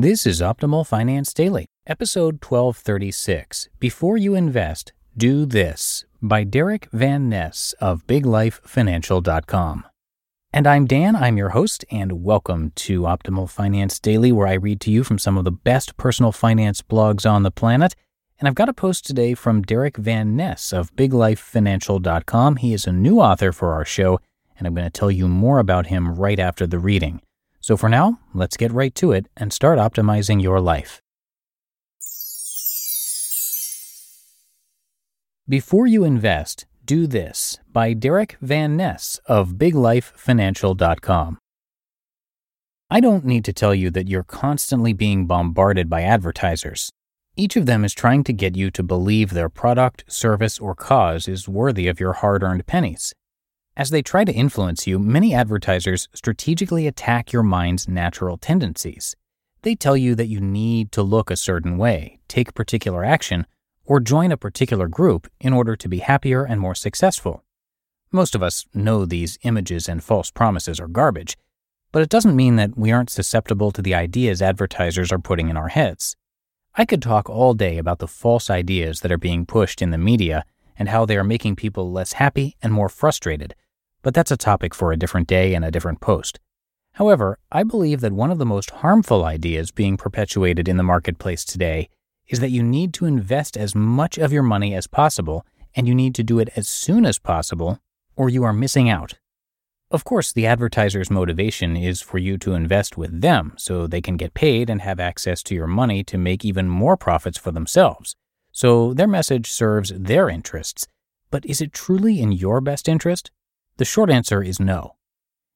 This is Optimal Finance Daily, episode 1236. Before you invest, do this by Derek Van Ness of BigLifeFinancial.com. And I'm Dan, I'm your host, and welcome to Optimal Finance Daily, where I read to you from some of the best personal finance blogs on the planet. And I've got a post today from Derek Van Ness of BigLifeFinancial.com. He is a new author for our show, and I'm going to tell you more about him right after the reading. So for now, let's get right to it and start optimizing your life. Before you invest, do this by Derek Van Ness of BigLifeFinancial.com. I don't need to tell you that you're constantly being bombarded by advertisers. Each of them is trying to get you to believe their product, service, or cause is worthy of your hard earned pennies. As they try to influence you, many advertisers strategically attack your mind's natural tendencies. They tell you that you need to look a certain way, take particular action, or join a particular group in order to be happier and more successful. Most of us know these images and false promises are garbage, but it doesn't mean that we aren't susceptible to the ideas advertisers are putting in our heads. I could talk all day about the false ideas that are being pushed in the media and how they are making people less happy and more frustrated but that's a topic for a different day and a different post. However, I believe that one of the most harmful ideas being perpetuated in the marketplace today is that you need to invest as much of your money as possible and you need to do it as soon as possible or you are missing out. Of course, the advertiser's motivation is for you to invest with them so they can get paid and have access to your money to make even more profits for themselves. So their message serves their interests. But is it truly in your best interest? The short answer is no.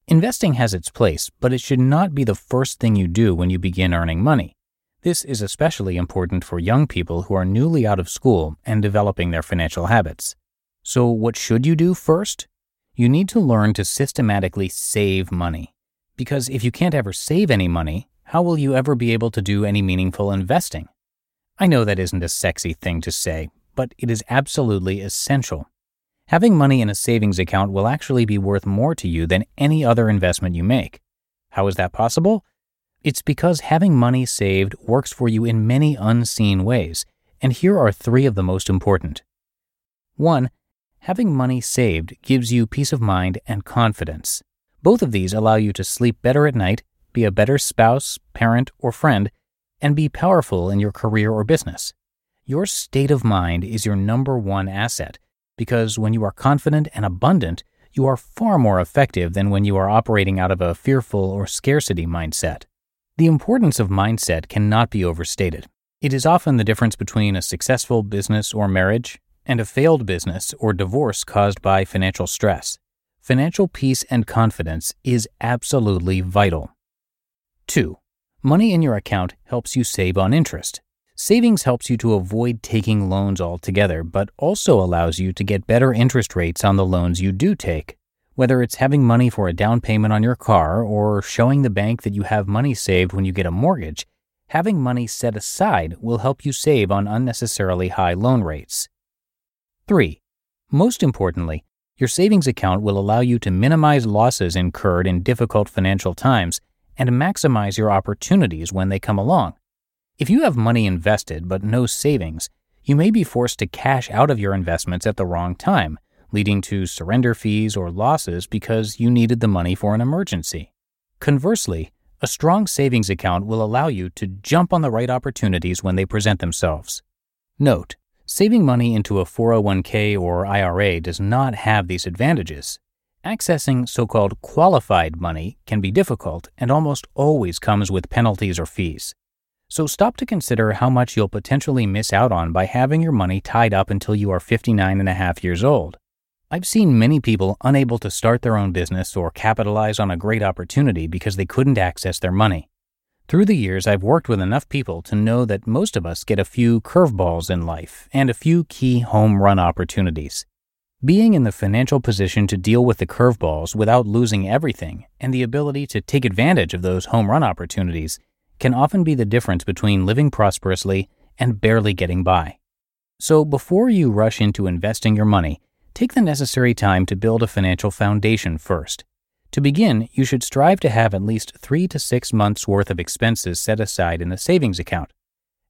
Investing has its place, but it should not be the first thing you do when you begin earning money. This is especially important for young people who are newly out of school and developing their financial habits. So, what should you do first? You need to learn to systematically save money. Because if you can't ever save any money, how will you ever be able to do any meaningful investing? I know that isn't a sexy thing to say, but it is absolutely essential. Having money in a savings account will actually be worth more to you than any other investment you make. How is that possible? It's because having money saved works for you in many unseen ways, and here are three of the most important. 1. Having money saved gives you peace of mind and confidence. Both of these allow you to sleep better at night, be a better spouse, parent, or friend, and be powerful in your career or business. Your state of mind is your number one asset, because when you are confident and abundant, you are far more effective than when you are operating out of a fearful or scarcity mindset. The importance of mindset cannot be overstated. It is often the difference between a successful business or marriage and a failed business or divorce caused by financial stress. Financial peace and confidence is absolutely vital. 2. Money in your account helps you save on interest. Savings helps you to avoid taking loans altogether, but also allows you to get better interest rates on the loans you do take. Whether it's having money for a down payment on your car or showing the bank that you have money saved when you get a mortgage, having money set aside will help you save on unnecessarily high loan rates. 3. Most importantly, your savings account will allow you to minimize losses incurred in difficult financial times and maximize your opportunities when they come along. If you have money invested but no savings, you may be forced to cash out of your investments at the wrong time, leading to surrender fees or losses because you needed the money for an emergency. Conversely, a strong savings account will allow you to jump on the right opportunities when they present themselves. Note, saving money into a 401k or IRA does not have these advantages. Accessing so called qualified money can be difficult and almost always comes with penalties or fees. So stop to consider how much you'll potentially miss out on by having your money tied up until you are 59 and a half years old. I've seen many people unable to start their own business or capitalize on a great opportunity because they couldn't access their money. Through the years, I've worked with enough people to know that most of us get a few curveballs in life and a few key home run opportunities. Being in the financial position to deal with the curveballs without losing everything and the ability to take advantage of those home run opportunities can often be the difference between living prosperously and barely getting by. So before you rush into investing your money, take the necessary time to build a financial foundation first. To begin, you should strive to have at least three to six months' worth of expenses set aside in a savings account.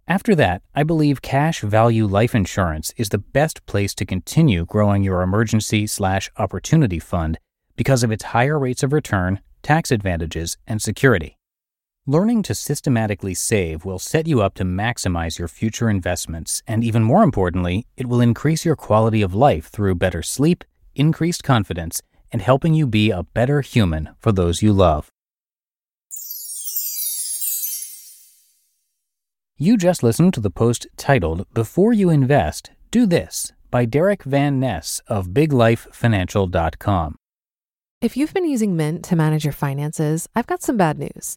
After that, I believe cash value life insurance is the best place to continue growing your emergency slash opportunity fund because of its higher rates of return, tax advantages, and security. Learning to systematically save will set you up to maximize your future investments, and even more importantly, it will increase your quality of life through better sleep, increased confidence, and helping you be a better human for those you love. You just listened to the post titled Before You Invest, Do This by Derek Van Ness of BigLifeFinancial.com. If you've been using Mint to manage your finances, I've got some bad news.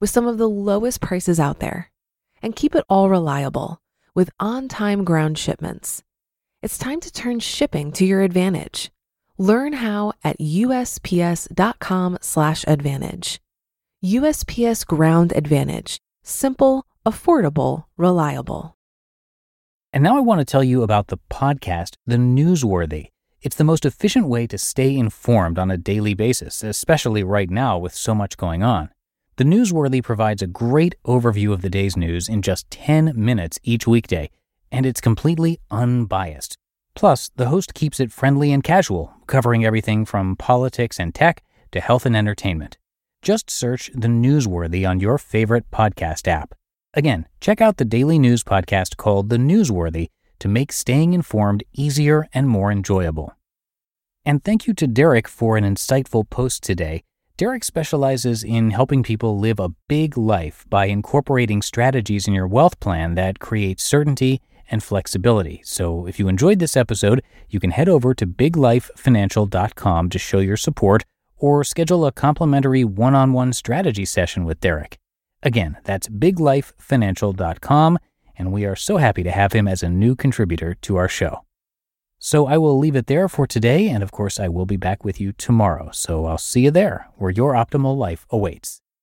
with some of the lowest prices out there. And keep it all reliable with on time ground shipments. It's time to turn shipping to your advantage. Learn how at usps.com/slash advantage. USPS Ground Advantage. Simple, affordable, reliable. And now I want to tell you about the podcast, The Newsworthy. It's the most efficient way to stay informed on a daily basis, especially right now with so much going on. The Newsworthy provides a great overview of the day's news in just 10 minutes each weekday, and it's completely unbiased. Plus, the host keeps it friendly and casual, covering everything from politics and tech to health and entertainment. Just search The Newsworthy on your favorite podcast app. Again, check out the daily news podcast called The Newsworthy to make staying informed easier and more enjoyable. And thank you to Derek for an insightful post today Derek specializes in helping people live a big life by incorporating strategies in your wealth plan that create certainty and flexibility. So if you enjoyed this episode, you can head over to biglifefinancial.com to show your support or schedule a complimentary one on one strategy session with Derek. Again, that's biglifefinancial.com, and we are so happy to have him as a new contributor to our show. So I will leave it there for today, and of course, I will be back with you tomorrow. So I'll see you there, where your optimal life awaits.